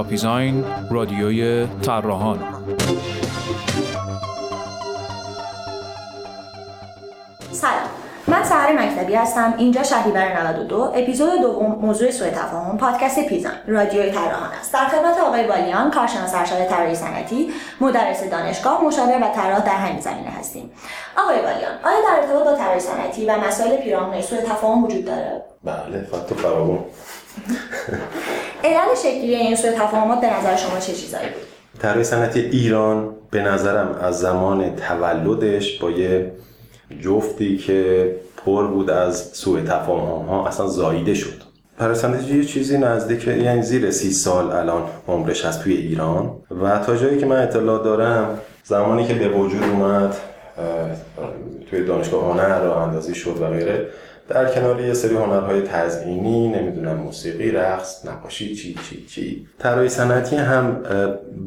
شاپیزاین رادیوی طراحان. سلام. من سهر مکتبی هستم. اینجا شهریور 92 اپیزود دوم موضوع سوء تفاهم پادکست پیزان رادیوی طراحان است. در خدمت آقای بالیان کارشناس ارشد طراحی صنعتی مدرس دانشگاه مشاور و طراح در همین زمینه هستیم. آقای بالیان آیا در ارتباط با طراحی صنعتی و مسائل پیرامون سوء تفاهم وجود داره؟ بله فقط فراوون علل شکلی این سوء تفاهمات به نظر شما چه چیزایی بود؟ طراحی صنعتی ایران به نظرم از زمان تولدش با یه جفتی که پر بود از سوء تفاهم ها اصلا زاییده شد. صنعتی یه چیزی نزدیک یعنی زیر سی سال الان عمرش هست توی ایران. و تا جایی که من اطلاع دارم زمانی که به وجود اومد توی دانشگاه هنر و اندازی شد و غیره در کنار یه سری هنرهای تزئینی نمی‌دونم موسیقی رقص نقاشی چی چی چی. طراحی صنعتی هم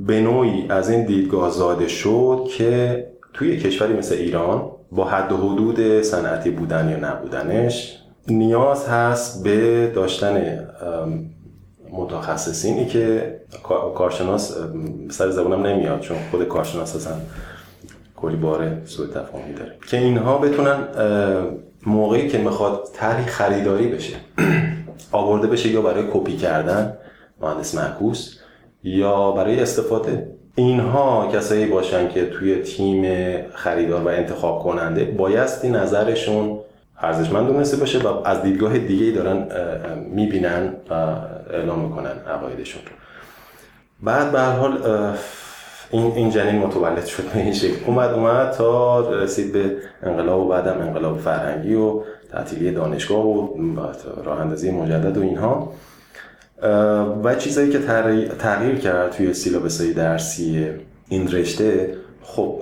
به نوعی از این دیدگاه زاده شد که توی کشوری مثل ایران با حد و حدود صنعتی بودن یا نبودنش نیاز هست به داشتن متخصصینی که کارشناس سر زبونم نمیاد چون خود کارشناس اصلا کلی بار سوء تفاهمی داره. که اینها بتونن موقعی که می‌خواد طرحی خریداری بشه آورده بشه یا برای کپی کردن مهندس معکوس یا برای استفاده. اینها کسایی باشن که توی تیم خریدار و انتخاب کننده بایستی نظرشون ارزشمند دونسته باشه و از دیدگاه دیگه دارن می‌بینن و اعلام می‌کنن عقایدشون. بعد به هر حال این این جنین متولد شد به این شکل. اومد اومد تا رسید به انقلاب و بعدم انقلاب فرهنگی و تعطیلی دانشگاه و راه اندازی مجدد و اینها. و چیزایی که تغییر کرد توی سیلابسای درسی این رشته خب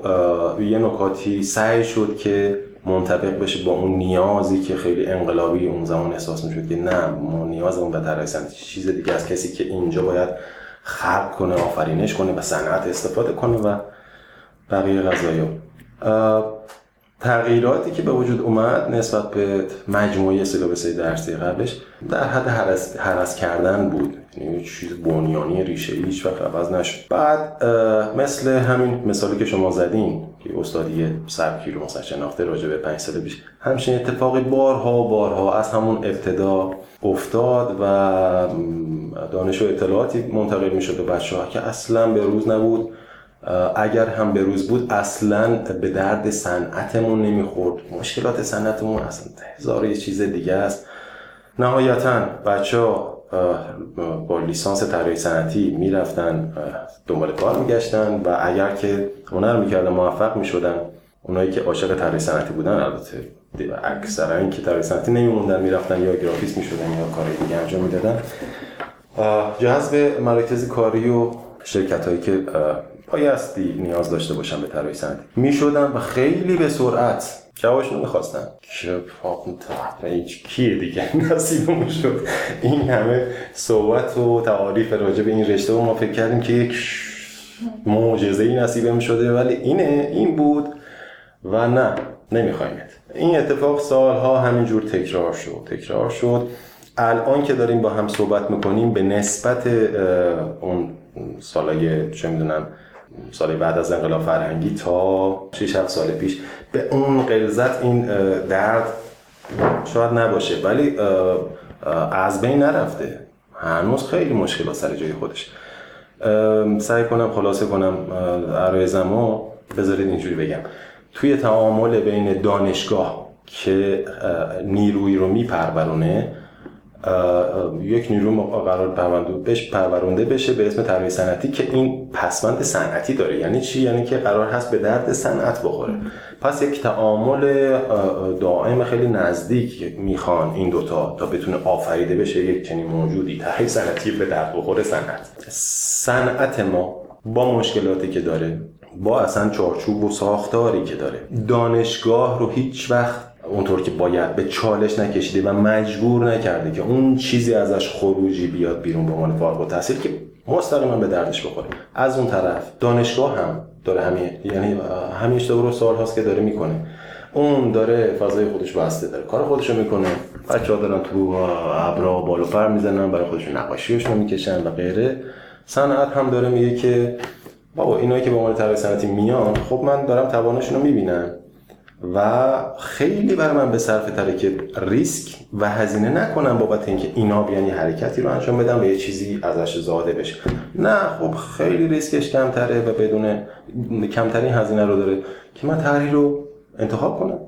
یه نکاتی سعی شد که منطبق بشه با اون نیازی که خیلی انقلابی اون زمان احساس می‌شد که نه ما نیازمون به طراحی چیز دیگه از کسی که اینجا باید خلق کنه آفرینش کنه و صنعت استفاده کنه و بقیه قضایا تغییراتی که به وجود اومد نسبت به مجموعه سیلابس درسی قبلش در حد حرس کردن بود. یعنی چیز بنیانی ریشه هیچ وقت عوض نشد. بعد مثل همین مثالی که شما زدین که استادی سبکی رو مثلا شناخته راجع به پنج سال پیش همچنین اتفاقی بارها بارها از همون ابتدا افتاد و دانش و اطلاعاتی منتقل می شد به بچه ها که اصلا به روز نبود. اگر هم به روز بود اصلا به درد صنعتمون نمی‌خورد. مشکلات صنعتمون اصلا هزار یه چیز دیگه است. نهایتا بچه ها با لیسانس طراحی صنعتی می‌رفتن دنبال کار میگشتن و اگر که هنر می‌کردن موفق می‌شدن اونایی که عاشق طراحی صنعتی بودن البته اکثرا این طراحی صنعتی نمیموندن می‌رفتن یا گرافیست می‌شدن یا کار دیگه انجام می‌دادن. جذب مراکز کاری و شرکت هایی که بایستی نیاز داشته باشن به طراحی صنعتی. می‌شدن و خیلی به سرعت جوابشون می‌خواستن که هیچ کیه دیگه؟ نصیبمون شد. این همه صحبت و تعاریف راجع به این رشته و ما فکر کردیم که یک معجزه ای نصیبم شده ولی اینه این بود و نه نمیخوایمت. این اتفاق سالها همینجور تکرار شد تکرار شد. الان که داریم با هم صحبت می‌کنیم به نسبت اون سالای چه می‌دونم سال بعد از انقلاب فرهنگی تا 6 7 سال پیش به اون غلظت این درد شاید نباشه ولی از بین نرفته. هنوز خیلی مشکلات سر جای خودش. سعی کنم خلاصه کنم عرای زمان بذارید اینجوری بگم. توی تعامل بین دانشگاه که نیروی رو میپرورونه یک نیرو قرار پرونده پرورونده بشه به اسم طراحی صنعتی که این پسوند صنعتی داره. یعنی چی؟ یعنی که قرار هست به درد صنعت بخوره. پس یک تعامل دائم خیلی نزدیک می‌خوان این دوتا تا بتونه آفریده بشه یک چنین موجودی. طراحی صنعتی به درد بخوره صنعت. صنعت ما با مشکلاتی که داره با اصلا چارچوب و ساختاری که داره. دانشگاه رو هیچ وقت اونطور که باید به چالش نکشیده و مجبور نکرده که اون چیزی ازش خروجی بیاد بیرون به عنوان فارغ التحصیل که مستقیما به دردش بخوره از اون طرف دانشگاه هم داره همین یعنی همین اشتباه رو سال هاست که داره می‌کنه. اون داره فضای خودش بسته داره. کار خودش رو می‌کنه. بچه ها دارن تو ابرا بالو پر می‌زنن برای خودشون نقاشیشون می‌کشن و غیره. صنعت هم داره میگه که بابا اینایی که به عنوان طراح صنعتی میان خب من دارم توانشون می‌بینم. و خیلی بر من به صرف تره که ریسک و هزینه نکنم بابت اینکه اینا بیان یه حرکتی رو انجام بدم و یه چیزی ازش زاده بشه. نه خب خیلی ریسکش کمتره و بدون کمترین هزینه رو داره که من طرحی رو انتخاب کنم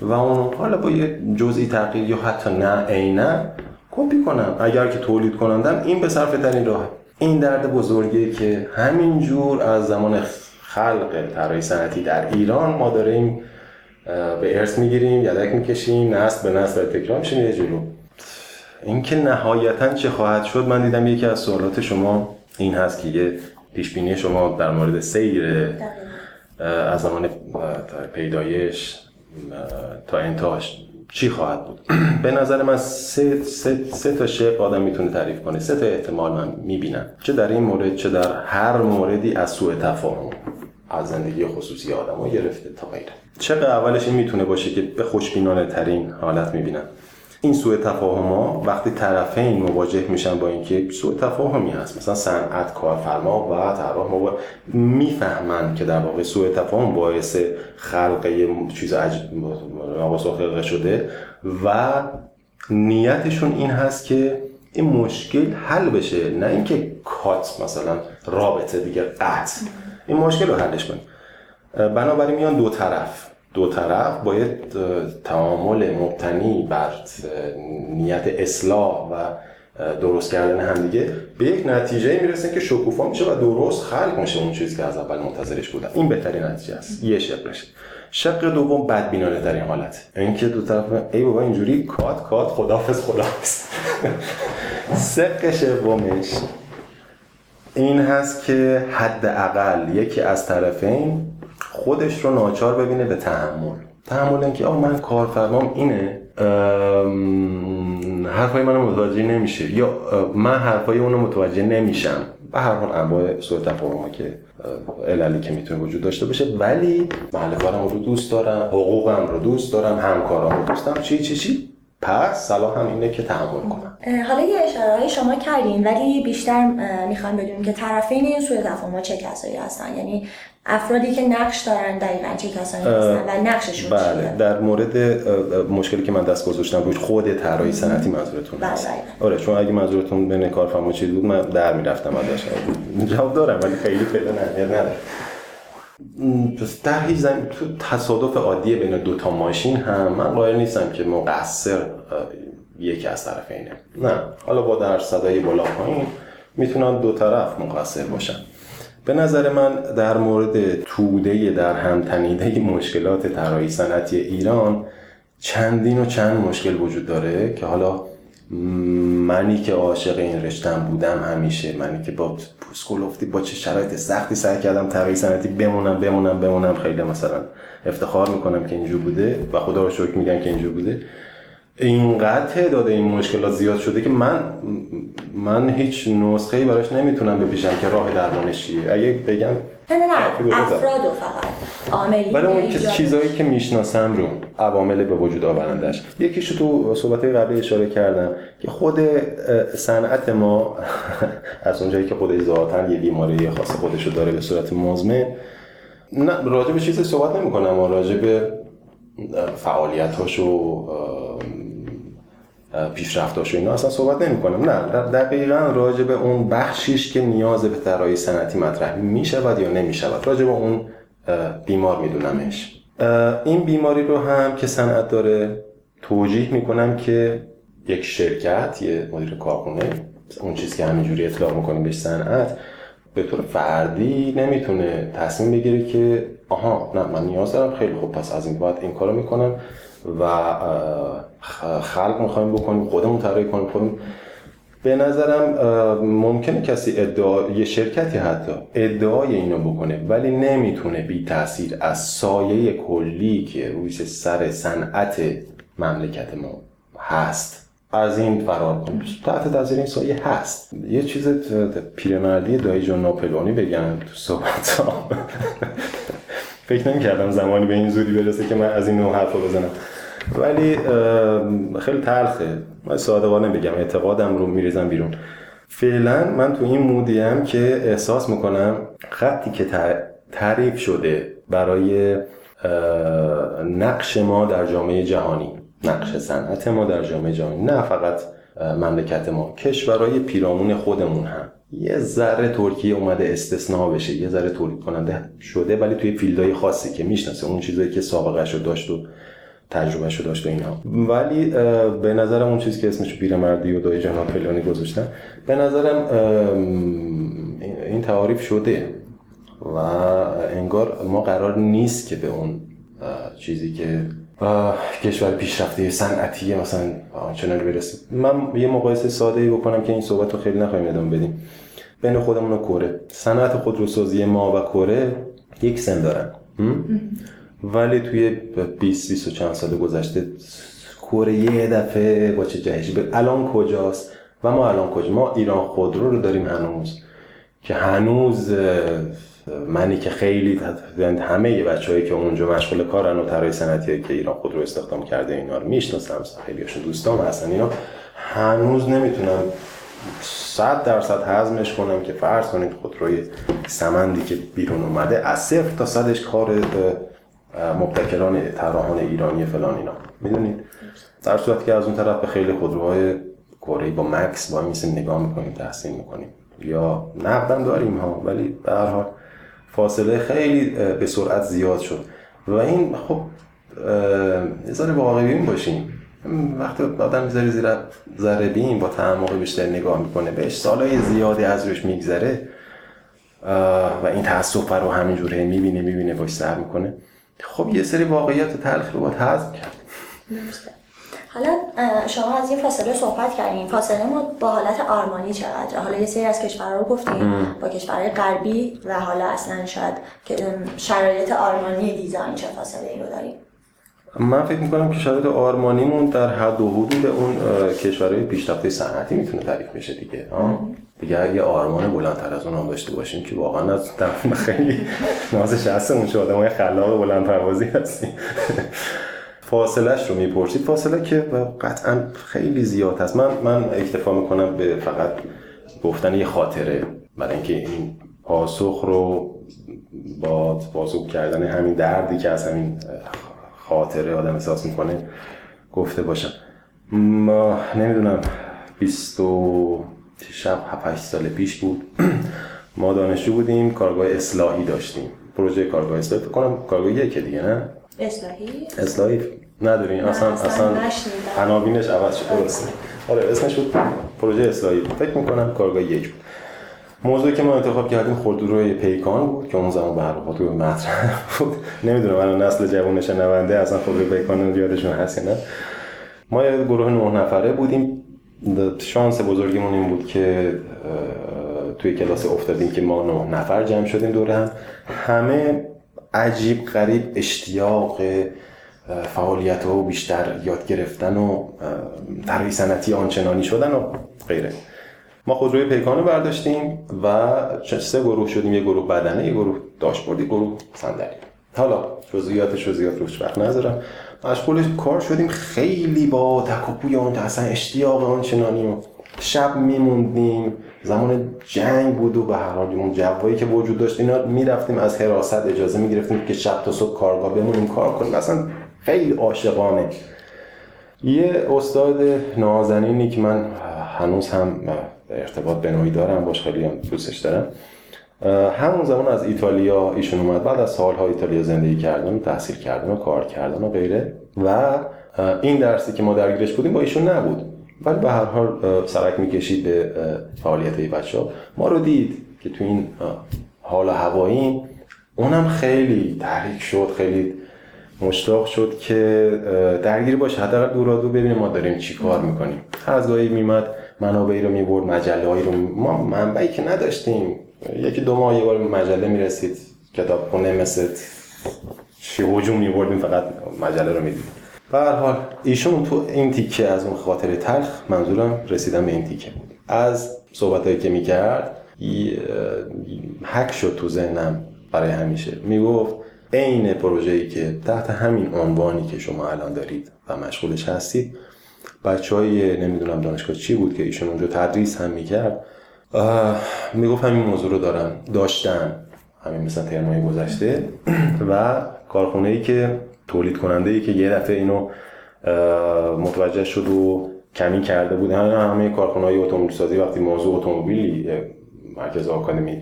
و اون حالا با یه جزئی تغییر یا حتی نه عینا کپی کنم. اگر که تولید کنندم این به صرف ترین راه این درد بزرگیه که همینجور از زمان خلق طراحی صنعتی در ایران ما داریم به ارث می‌گیریم یدک می‌کشیم نسل به نسل تکرار میشه یه جلو اینکه نهایتا چه خواهد شد من دیدم یکی از سوالات شما این هست که یه پیش بینی شما در مورد سیر از زمان پیدایش تا انتهاش. چی خواهد بود؟ به نظر من سه, سه, سه تا شق آدم می‌تونه تعریف کنه. سه تا احتمال من می‌بینم. چه در این مورد چه در هر موردی از سوء تفاهم از زندگی خصوصی آدم ها گرفته تا غیره. چقدر اولش این می‌تونه باشه که به خوشبینانه ترین حالت می‌بینم؟ این سوء تفاهم ها وقتی طرفین مواجه میشن با اینکه سوء تفاهمی هست. مثلا صنعت کارفرما و طراح موا... می‌فهمن که در واقع سوء تفاهم باعث خلق چیز عجب خلقه شده و نیتشون این هست که این مشکل حل بشه. نه اینکه کات مثلا رابطه دیگه قطع. این مشکل رو حلش کنیم. بنابراین میان دو طرف. دو طرف باید تعامل مبتنی بر نیت اصلاح و درست کردن همدیگه به یک نتیجه می‌رسه که شکوفا میشه و درست خلق میشه اون چیزی که از اول منتظرش بودن. این بهترین نتیجه است. یه شق بشه شق دوم بدبینانه در این حالت. اینکه دو طرف ای بابا اینجوری کات کات خدافظ خدافظ سق سومش این هست که حداقل یکی از طرفین خودش رو ناچار ببینه به تحمل. تحمل اینکه آه من کارفرمام اینه حرفای منو متوجه نمیشه. یا من حرفای اونو متوجه نمیشم. به هر حال انواع سوء تفاهم که عللی که می‌تونه وجود داشته باشه. ولی محل کارم رو دوست دارم حقوقم رو دوست دارم همکارم رو دوست دارم. چی چی چی؟ پس صلاح هم اینه که تحمل کنم. حالا یه اشاره شما کردین ولی بیشتر می‌خوام بدونیم که طرفین این سوء تفاهم چه کسایی هستن. یعنی افرادی که نقش دارن دقیقا چه کسانی هستن و نقششون بله چیه؟ در مورد مشکلی که من دست گذاشتم روش خود طراحی صنعتی منظورتون بله، هست. بله. آره چون اگه منظورتون بین کارفرما چیز بود من در می‌رفتم ازش. جواب دارم ولی خیلی پیدا نداره پس در هیچ زمین تو تصادف عادی بین دو تا ماشین هم من قائل نیستم که مقصر یکی از طرفینه. نه حالا با در صدای بالا پایین می‌تونن دو طرف مقصر باشن. به نظر من در مورد توده در هم تنیده مشکلات طراحی صنعتی ایران چندین و چند مشکل وجود داره که حالا منی که عاشق این رشتم بودم همیشه منی که با پوسکولفتی با چه شرایط سختی سعی کردم طراحی صنعتی بمونم بمونم بمونم خیلی مثلا افتخار می‌کنم که اینجور بوده و خدا رو شکر میگن که اینجور بوده. اینقدر تعداد این مشکلات زیاد شده که من من هیچ نسخه ای براش نمی‌تونم بپیشم که راه درمانش چیه اگه بگم نه نه نه. بزن. افراد و فقط. عاملی ولی اون که چیزایی که می‌شناسم رو عوامل به وجود آورندش یکیشو تو صحبت قبلی اشاره کردم که خود صنعت ما از اونجایی که خودش ذاتا یه بیماری خاص خودش رو داره به صورت مزمن نه راجع به چیزی صحبت نمی کنم راجع به فعالیتاش و پیشرفتاش و اینا اصلا صحبت نمی کنم نه دقیقا راجع به اون بخشیش که نیاز به طراحی صنعتی مطرح می شود یا نمی شود راجع به اون بیمار میدونمش. این بیماری رو هم که صنعت داره توجیه می‌کنم که یک شرکت یه مدیر کارخونه اون چیزی که همینجوری اطلاق می‌کنیم بهش صنعت به طور فردی نمی‌تونه تصمیم بگیره که آها نه من نیاز دارم. خیلی خوب پس از این باید این کارو می‌کنم و خلق می‌خوایم بکنیم خودمون طراحی کنیم خودمون. به نظرم ممکنه کسی ادعا یه شرکتی حتی ادعای اینو بکنه ولی نمی‌تونه بی تاثیر از سایه کلی که روی سر صنعت مملکت ما هست از این فرار کنه. تحت تاثیر این سایه هست. یه چیز پیرمردی دایی جان ناپلونی بگم تو صحبت فکر نمی کردم زمانی به این زودی برسه که من از این نوع حرف بزنم. ولی خیلی تلخه. من صادقانه بگم اعتقادم رو میریزم بیرون. فعلا من تو این مودیم که احساس می‌کنم خطی که تعریف شده برای نقش ما در جامعه جهانی نقش صنعت ما در جامعه جهانی. نه فقط مملکت ما. کشورهای پیرامون خودمون هم. یه ذره ترکیه اومده استثناء بشه یه ذره تولید کننده شده ولی توی فیلدهای خاصی که می‌شناسه اون چیزایی که سابقه رو داشت و تجربه شو داشت و اینها ولی به نظرم اون چیزی که اسمش پیرمردی و دای جناب فلانی گذاشتن به نظرم این تعاریف شده. و انگار ما قرار نیست که به اون چیزی که کشور پیشرفته صنعتی مثلا آنچنان برسیم. من یه مقایسه ساده ای بکنم که این صحبت رو خیلی نخواهیم ادامه بدیم. بین خودمون و کره. صنعت خودروسازی ما و کره یک سن دارن. ولی توی 20 20 و چند سال گذشته کره یه دفعه با چه جهشی؟ الان کجاست؟ و ما الان کجا؟ ما ایران خودرو رو داریم هنوز. که هنوز منی که خیلی یعنی همه بچه‌هایی که اونجا مشغول کارن و طراحی صنعتی که ایران خود رو استخدام کرده اینا رو می‌شناسم. خیلیشون دوستام هستن. اینا هنوز نمی‌تونم صد درصد هضمش کنم که فرض کنید خودروی سمندی که بیرون اومده از صفر تا صدش کار مبتکران طراحان ایرانی فلان اینا. می‌دونید؟ در صورتی که از اون طرف به خیلی خودروهای کره با مکس با میسیم نگاه می‌کنیم تحسین می‌کنیم. یا نقدم داریم ها ولی به هر حال فاصله خیلی به سرعت زیاد شد. و این خب یه واقعی بین باشیم. وقتی آدم می‌ذاره زیر ذره بین با تعمق بیشتر نگاه می‌کنه بهش سالهای زیادی از روش میگذره و این تاسف رو همینجوره می‌بینه می‌بینه باش سر می‌کنه. خب یه سری واقعیت تلخ رو باید حذف کرد. حالا شما از این فاصله صحبت کردیم فاصله ما با حالت آرمانی چقدر حالا یه سری از کشورها رو گفتیم با کشورهای غربی و حالا اصلا شاید شرایط آرمانی دیزاین چه فاصله ای رو داریم من فکر می‌کنم که شرایط آرمانیمون در حد و حدود اون کشورهای پیشرفته صنعتی می‌تونه تعریف بشه دیگه دیگه یه آرمان بلندتر از اون هم داشته باشیم که واقعا از خیلی نازش هستمون شده آدم خلاق بلند پروازی هستیم. فاصلهش رو می‌پرسید. فاصله که قطعا خیلی زیاد هست. من من اکتفا می‌کنم به فقط گفتن یه خاطره. برای اینکه این پاسخ رو با پاسخ کردن همین دردی که از همین خاطره آدم احساس می‌کنه گفته باشم. ما نمی‌دونم 20 شب 7 سال پیش بود. ما دانشجو بودیم کارگاه اصلاحی داشتیم. پروژه کارگاه اصلاحی. فکر کنم کارگاه یکه دیگه نه؟ اصلاحی. اصلاحی. نداریم اصلا اصلا عناوینش عوض شد. درسته. آره اسمش بود پروژه اصلاحی. فکر می‌کنم کارگاه یک بود. موضوعی که ما انتخاب کردیم خودروی پیکان بود که اون زمان به هر مطرح بود. نمی‌دونم الان نسل جوانش نونده اصلا خودروی پیکان یادشون هست یا نه. ما یه گروه نه نفره بودیم. شانس بزرگمون این بود که توی کلاس افتادیم که ما نه نفر جمع شدیم دور هم. همه عجیب غریب اشتیاق فعالیت و بیشتر یاد گرفتن و طراحی سنتی آنچنانی شدن و غیره. ما خودروی پیکان رو برداشتیم و سه گروه شدیم یه گروه بدنه یه گروه داشبوردی گروه صندلی. حالا جزئیاتش زیاد روش وقت نذارم. مشغول کار شدیم خیلی با تکاپوی اون اصلا اشتیاق آنچنانی و شب میموندیم. زمان جنگ بود و به هر حال اون جوایی که وجود داشت اینا می‌رفتیم از حراست اجازه می‌گرفتیم که شب تا صبح کارگاه بمونیم کار کنیم. اصلا خیلی عاشقانه. یه استاد نازنینی که من هنوز هم ارتباط بنوعی دارم باش خیلی هم دوستش دارم. همون زمان از ایتالیا ایشون اومد بعد از سالها ایتالیا زندگی کردن و تحصیل کردن و کار کردن و غیره. و این درسی که ما درگیرش بودیم با ایشون نبود. ولی به هر حال سرک می‌کشید به فعالیت های بچه ها ما رو دید که تو این حال هوایی اونم خیلی تحریک شد خیلی مشتاق شد که درگیر باشه. حداقل دورا دور ببینیم ما داریم چی کار می‌کنیم. هر از گاهی میمد منابعی رو می‌برد مجله هایی رو ما منبعی که نداشتیم. یکی دو ماه یه بار مجله می‌رسید. کتاب خونه مثل چی هجوم میبردیم فقط مجله رو می‌دید به حال ایشون تو این تیکه از اون خاطر تلخ منظورم رسیدم به این تیکه بود. از صحبتهایی که می‌کرد حک شد تو ذهنم برای همیشه. می‌گفت عین پروژه‌ای که تحت همین عنوانی که شما الان دارید و مشغولش هستید بچه های نمی‌دونم دانشگاه چی بود که ایشون اونجا تدریس هم می‌کرد می‌گفت همین موضوع رو دارم داشتن همین مثلا ترمای گذشته و کارخونه ای که تولید کننده ای که یه دفعه اینو متوجه شد و کمی کرده بود. همه همه کارخونه های اتومبیل سازی وقتی موضوع اتومبیلی مرکز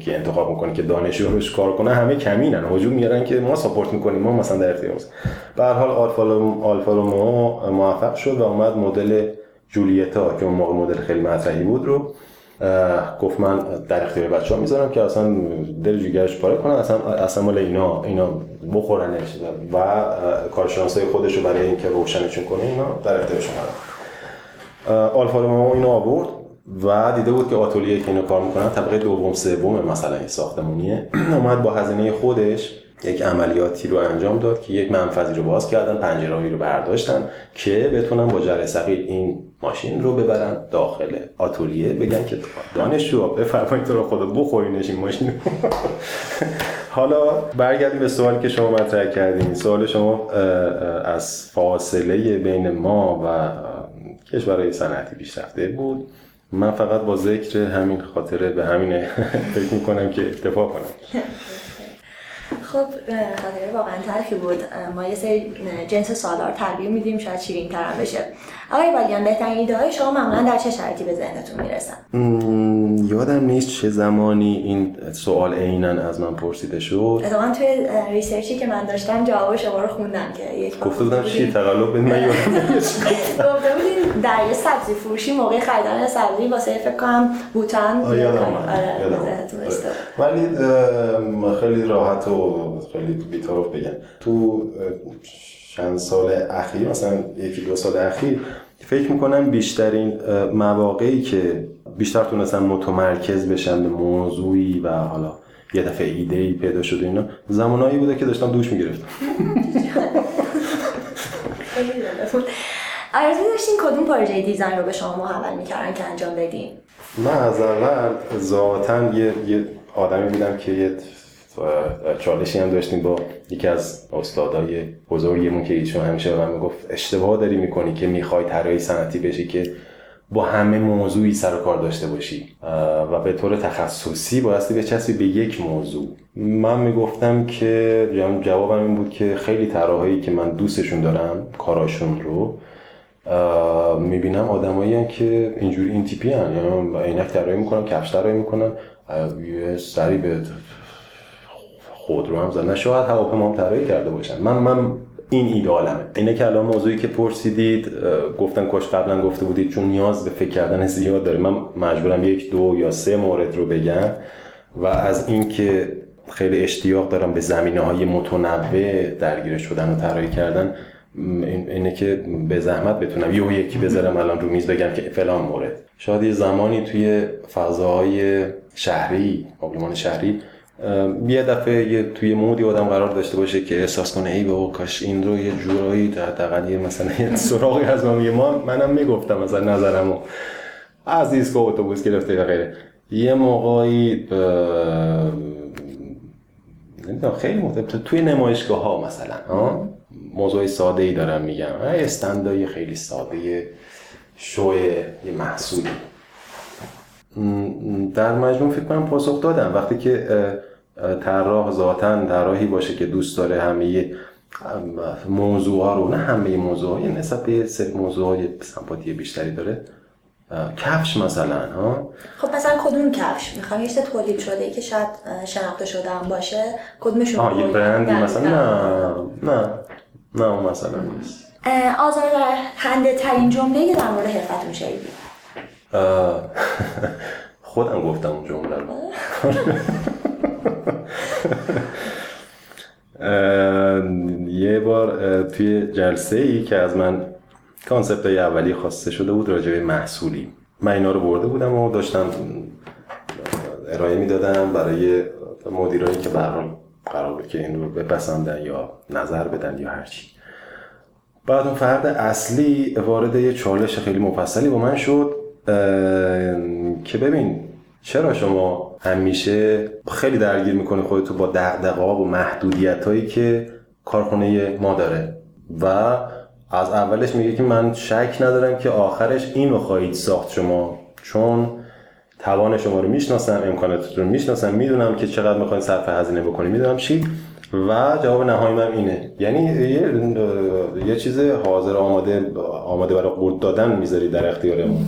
که انتخاب می‌کنه که دانشجو روش کار کنه همه کمینن. هجوم میارن که ما ساپورت می‌کنیم ما مثلا در اختیار به هر حال آلفا آلفا موفق شد و اومد مدل جولیتا که اون موقع مدل خیلی مطرحی بود رو. گفت من در اختیار بچه ها می‌ذارم که اصلا دل جیگرش پاره کنن اصلا اصلا مال اینا اینا بخورنش و کارشناسای خودش رو برای اینکه روشنشون کنه اینا در اختیارشون قرار. آلفا رومئو اینو آورد. و دیده بود که آتولیه که اینو کار می‌کنن طبقه دوم سوم مثلا این ساختمونیه اومد با هزینه خودش یک عملیاتی رو انجام داد که یک منفذی رو باز کردن پنجرهایی رو برداشتن که بتونن با جره این ماشین رو ببرن داخل آتولیه. بگن که دانشجو بفرمایید تو رو خدا بخورینش این ماشین حالا برگردیم به سوالی که شما مطرح کردین. سوال شما از فاصله بین ما و کشورهای صنعتی پیشرفته بود. من فقط با ذکر همین خاطره به همین فکر می‌کنم که اکتفا کنم. خب خاطره واقعا تلخی بود. ما یه سری جنس سالار تربیه میدیم شاید شیرین ترم بشه. آقای والیان بهترین ایده های شما معمولا در چه شرایطی به ذهنتون می‌رسن؟ یادم نیست چه زمانی این سوال عینا از من پرسیده شد. اتفاقا توی ریسرچی که من داشتم جواب شما رو خوندم که یک گفته بودم چی تقلب من یادم گفته بودین در یه سبزی فروشی موقع خریدن سبزی واسه فکر کنم بوتان ولی خیلی راحت و خیلی بی‌طرف بگم. تو چند سال اخیر مثلا یکی دو سال اخیر فکر می‌کنم بیشترین مواقعی که بیشتر تونستن متمرکز بشن به موضوعی و حالا یه دفعه ایده ای پیدا شده اینا. زمانایی بوده که داشتم دوش می‌گرفتم. آرزو داشتین کدوم پروژه دیزاین رو به شما محول می‌کردن که انجام بدین؟ من از اول ذاتا یه, یه آدمی بودم که یه چالشی هم داشتیم با یکی از استادای بزرگمون که ایشون همیشه به من می‌گفت اشتباه داری می‌کنی که می‌خوای طراحی صنعتی بشی که با همه موضوعی سر و کار داشته باشی. و به طور تخصصی بایستی به چسبی به یک موضوع. من می‌گفتم که جوابم این بود که خیلی طراحایی که من دوستشون دارم کاراشون رو می‌بینم آدمایی که اینجوری این تیپی هن یعنی عینک طراحی می‌کنن کفش طراحی می‌کنن یه سری به خود رو هم زدن. شاید هواپیما هم طراحی کرده باشن. من من این ایدالمه اینه که الان موضوعی که پرسیدید گفتن کاش قبلا گفته بودید چون نیاز به فکر کردن زیاد داره. من مجبورم یک دو یا سه مورد رو بگم و از اینکه خیلی اشتیاق دارم به زمینه های متنوع درگیر شدن و طراحی کردن اینه که به زحمت بتونم یه یکی بذارم الان رو میز بگم که فلان مورد. شاید یه زمانی توی فضاهای شهری مبلمان شهری یه دفعه یه توی مودی آدم قرار داشته باشه که احساس کنه ای بابا کاش این رو یه جورایی در یه مثلا یه سراغی از ما ما منم می‌گفتم مثلا نظرمو. از ایستگاه اتوبوس گرفته و غیره. یه موقعی نمی‌دونم خیلی مختلف توی نمایشگاه ها مثلا ها؟ موضوع ساده ای دارم میگم. استندای خیلی ساده شوی یه محصولی. در مجموع فکر کنم پاسخ دادم. وقتی که طراح ذاتا طراحی باشه که دوست داره همه موضوع ها رو نه همه موضوع ها یه نسبت به سری موضوع های سمپاتی بیشتری داره. کفش مثلا ها؟ خب مثلا کدوم کفش؟ می‌خوام یه تولید شده که شاید شناخته شده هم باشه. کدومشون آه یه برندی مثلا؟ نه نه نه اون مثلا نیست. آزار هنده ترین جمله در مورد حرفتون شنیدید خودم گفتم اون جمله رو. یه بار توی جلسه ای که از من کانسپت های اولی خواسته شده بود راجع به محصولی من اینا رو برده بودم و داشتم ارائه می‌دادم برای مدیرایی که برام قرار بود که این رو بپسندن یا نظر بدن یا هرچی بعد اون فرد اصلی وارد یه چالش خیلی مفصلی با من شد که ببین چرا شما همیشه خیلی درگیر می‌کنی خودتو با دقدقا و محدودیت هایی که کارخونه ما داره. و از اولش میگه که من شک ندارم که آخرش اینو خواهید ساخت شما. چون توان شما رو می‌شناسم امکاناتتون رو می‌شناسم می‌دونم که چقدر می‌خواین صرف هزینه بکنید می‌دونم چی؟ و جواب نهایی من اینه. یعنی یه, یه چیز حاضر آماده آماده برای قورت دادن می‌ذاری در اختیارمون.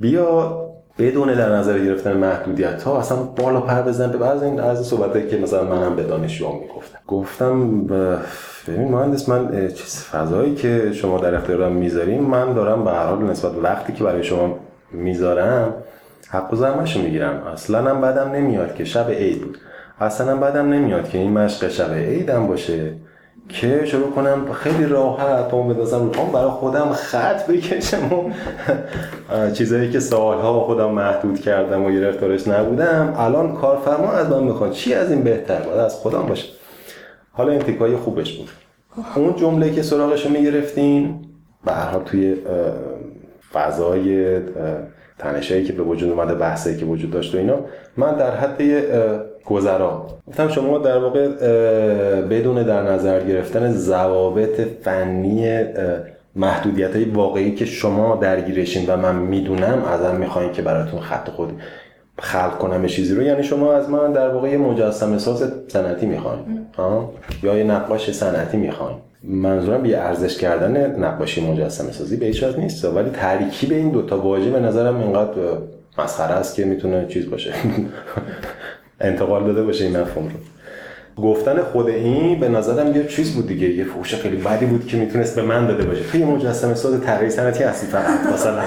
بیا بدون در نظر گرفتن محدودیت ها اصلا بالا پر بزن به بعض این از صحبت که مثلا منم به دانشجو می‌گفتم. گفتم ببین مهندس من چیز فضایی که شما در اختیارم می‌ذاریم من دارم به هر حال نسبت وقتی که برای شما می‌ذارم حق و زحمتشو می‌گیرم. اصلا هم بدم نمیاد که شب عید بود. اصلا بعدم نمیاد که این مشق شب عیدم باشه. که شروع کنم خیلی راحت پام بدازم رو برای خودم خط بکشم و چیزایی که سالها با خودم محدود کردم و گرفتارش نبودم. الان کارفرما از من می‌خوان. چی از این بهتر باید؟ از خودم باشه. حالا این تیکای خوبش بود. اون جمله که سراغش رو می‌گرفتین به هر حال توی فضای تنشایی که به وجود اومده بحثایی که وجود داشت و اینا من در حد گذرا. گفتم شما در واقع بدون در نظر گرفتن ضوابط فنی محدودیت های واقعی که شما درگیرشین و من می‌دونم ازم می‌خواین که براتون خط خود خلق کنم چیزی رو. یعنی شما از من در واقع یه مجسمه ساز سنتی می‌خواین. یا یه نقاش سنتی می‌خواین. منظورم بی ارزش کردن نقاشی مجسمه سازی به هیچ نیست. ولی ترکیب این دوتا واژه به نظرم اینقدر مسخره است که می‌تونه چیز باشه. انتقال داده باشه این مفهوم رو. گفتن خود این به نظرم یه چیز بود دیگه یه فوش خیلی بدی بود که می‌تونست به من داده باشه. یه مجسمه ساز طراحی صنعتی هستی فقط. مثلا.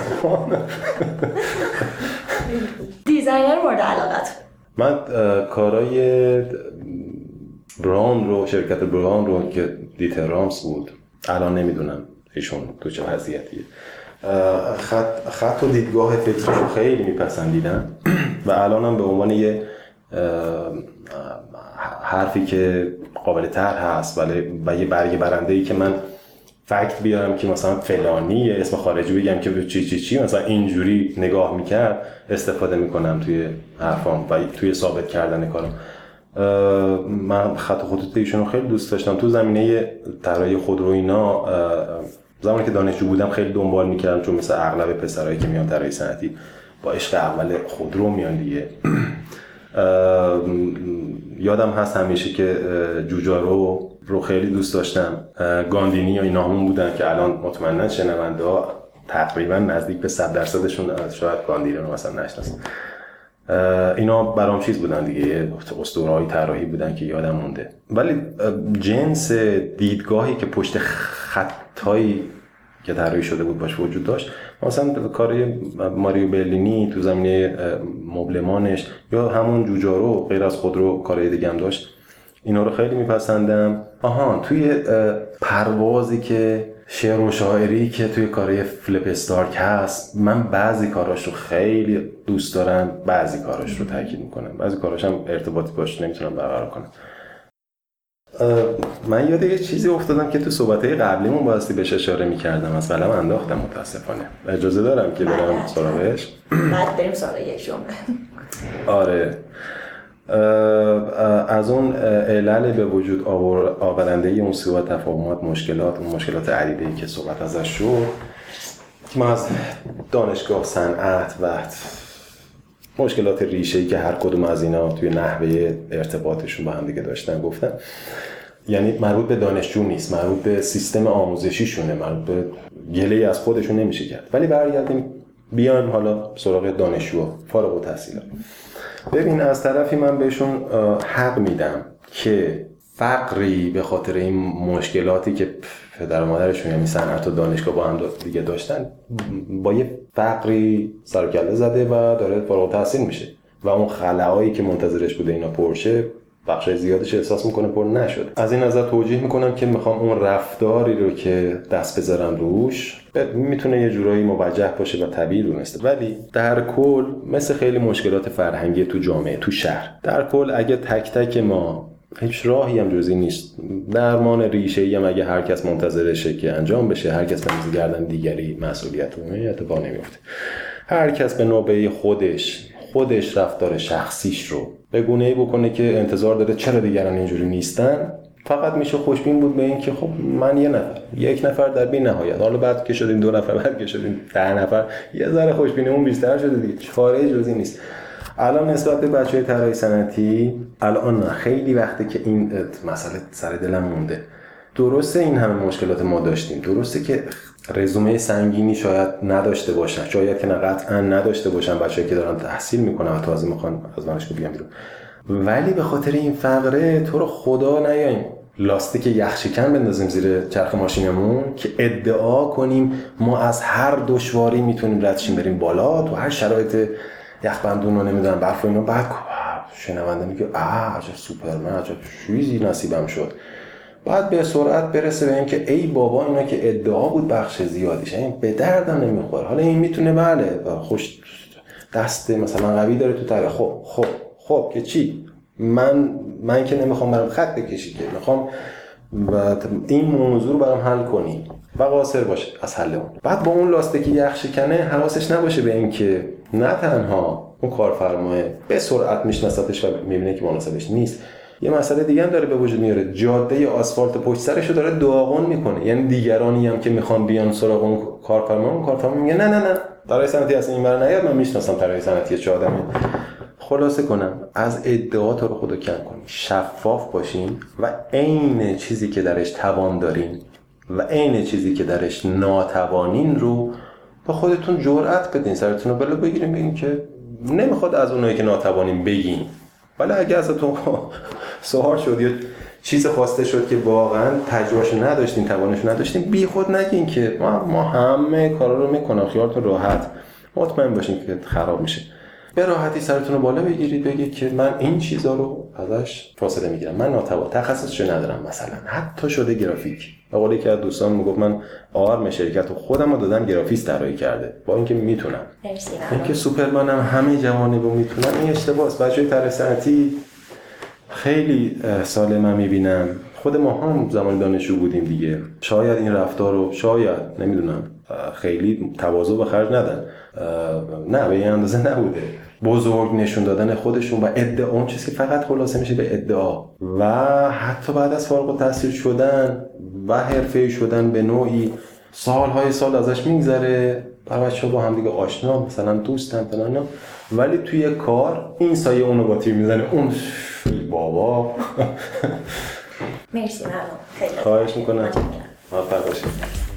designer مورد علاقت. من کارای براون رو شرکت براون رو که دیتر رامس بود الان نمی‌دونم ایشون تو چه وضعیتیه. خط, خط و دیدگاه فکرش رو خیلی میپسندیدم. و الانم به عنوان یه حرفی که قابل طرح هست ولی و یه برگ برنده ای که من فکت بیارم که مثلا فلانی اسم خارجی بگم که چی چی چی مثلا اینجوری نگاه می‌کرد استفاده می‌کنم توی حرفام و توی ثابت کردن کارم. من خط خطوط ایشون رو خیلی دوست داشتم. تو زمینه طراحی خودرو اینا زمانی که دانشجو بودم خیلی دنبال می‌کردم چون مثل اغلب پسرایی که میان طراحی صنعتی با عشق اول خودرو میان دیگه. یادم هست همیشه که جوجارو رو خیلی دوست داشتم. گاندینی یا اینا همون بودن که الان مطمئنا شنونده ها تقریبا نزدیک به 100 درصدشون شاید گاندینی رو مثلا نشناسن. اینا برام چیز بودن دیگه اسطوره های طراحی بودن که یادم مونده. ولی جنس دیدگاهی که پشت خطایی که طراحی شده بود باش وجود داشت. مثلا کار ماریو برلینی تو زمینه مبلمانش یا همون جوجارو غیر از خودرو کارهای دیگه هم داشت. اینا رو خیلی میپسندم. آها توی پروازی که شعر و شاعری که توی کارهای فلپ استارک هست من بعضی کاراش رو خیلی دوست دارم بعضی کاراش رو تاکید می‌کنم. بعضی کاراش هم ارتباطی باش نمی‌تونم برقرار کنم. من یاد یه چیزی افتادم که تو صحبت قبلیمون باستی بهش اشاره می‌کردم. از قلم انداختم متاسفانه. اجازه دارم که برم. سراغش؟ بعد بریم سراغ یک جمله. آره. از اون علل به وجود آورنده اون سوء تفاهمات مشکلات اون مشکلات عدیده که صحبت ازش شد ما از دانشگاه صنعت و مشکلات ریشه که هر کدوم از اینا توی نحوه ارتباطشون با هم دیگه داشتن گفتن. یعنی مربوط به دانشجو نیست مربوط به سیستم آموزشیشونه مربوط به گله از خودشون نمیشه کرد. ولی برگردیم بیایم حالا سراغ دانشجو فارغ التحصیل ببین از طرفی من بهشون حق میدم که فقری به خاطر این مشکلاتی که پدر و مادرشون یعنی صنعت و دانشگاه با هم دیگه داشتن با یه فقری سرکله زده و داره فارغ تحصیل میشه. و اون خلاهایی که منتظرش بوده اینا پرشه بخش زیادش احساس می‌کنه پر نشد از این نظر توجیه می‌کنم که می‌خوام اون رفتاری رو که دست بذارم روش می‌تونه یه جورایی موجه باشه و طبیعی دونسته. ولی در کل مثل خیلی مشکلات فرهنگی تو جامعه تو شهر در کل اگه تک تک ما هیچ راهی هم جزی نیست. درمان ریشه ای هم اگه هر کس منتظرشه که انجام بشه هر کس به گردن دیگری مسئولیت رو اتفاق نمیفته. هر کس به نوبه خودش خودش رفتار شخصیش رو به گونه ای بکنه که انتظار داره چرا دیگران اینجوری نیستن فقط میشه خوشبین بود به اینکه خب من یه نفر یک نفر در بی نهایت. حالا بعد که شدیم دو نفر بعد که شدیم ده نفر یه ذره خوشبینیمون بیشتر شده دیگه. چاره جزی نیست. الان نسبت به بچه های طراحی صنعتی الان خیلی وقته که این مسئله سر دلم مونده. درسته این همه مشکلات ما داشتیم. درسته که رزومه سنگینی شاید نداشته باشن. شاید که قطعا نداشته باشن بچه‌ای که دارن تحصیل می‌کنن و تازه می‌خوان از دانشگاه بیان بیرون. ولی به خاطر این فقره تو رو خدا نیایم. لاستیک یخشکن بندازیم زیر چرخ ماشینمون که ادعا کنیم ما از هر دشواری می‌تونیم ردشیم بریم بالا تو هر شرایط یخبندون رو نمی‌دونم برف اینا. بعد شنونده میگه آ عجب سوپرمن عجب چیزی نصیبم شد. بعد به سرعت برسه به اینکه ای بابا اینا که ادعا بود بخش زیادیش این به دردم نمی‌خوره. حالا این می‌تونه بله خوش دست مثلا قوی داره تو تره خب خب خب که چی؟ من من که نمی‌خوام برام خط بکشی که می‌خوام این موضوع رو برام حل کنی. و قاصر باشه از حل اون. بعد با اون لاستیکی یخ شکنه حواسش نباشه به اینکه نه تنها اون کارفرماه به سرعت میشناستش و می‌بینه که مناسبش نیست یه مسئله دیگه هم داره به وجود میاره. جاده آسفالت پشت سرش رو داره داغون می‌کنه. یعنی دیگرانی هم که می‌خوان بیان سراغ اون کارفرما اون کارفرما میگه نه نه نه. طراحی صنعتی اصلا این بر نیاد من می‌شناسم طراحی صنعتی چه آدمی خلاصه کنم از ادعا تو رو خدا کم کنیم شفاف باشین و عین چیزی که درش توان دارین و عین چیزی که درش ناتوانین رو به خودتون جرأت بدین سرتون رو بلا بگیریم بگین که نمی‌خواد از اونایی که ناتوانین بگین. ولی اگه ازتون سوال شد یا چیز خواسته شد که واقعا تجربهش نداشتین توانش نداشتین بی خود نگین که ما, ما همه کارا رو می‌کنم. خیالتون راحت. مطمئن باشین که خراب میشه. به راحتی سرتون رو بالا بگیرید بگید که من این چیزا رو ازش فاصله می‌گیرم. من ناتوان تخصصش ندارم مثلا. حتی شده گرافیک. به قولی که از دوستان می‌گفت من آرم شرکت و خودم رو دادم گرافیست طراحی کرده. با اینکه می‌تونم. اینکه سوپرمنم همه جوانب رو می‌تونم این اشتباهه بچه‌های طراحی صنعتی خیلی سال من می‌بینم. خود ما هم زمان دانشجو بودیم دیگه. شاید این رفتار رو شاید نمی‌دونم خیلی تواضع به خرج ندن. نه به این اندازه نبوده. بزرگ نشون دادن خودشون و ادعا اون چیزی که فقط خلاصه میشه به ادعا. و حتی بعد از فارغ التحصیل شدن و حرفه شدن به نوعی سالهای سال ازش میگذره. بر بچه با هم دیگه آشنا مثلا دوستن فلان ولی توی کار این سایه اونو با تیر می‌زنه. اون بابا. مرسی ممنون. خیلی خواهش می‌کنم. موفق باشید.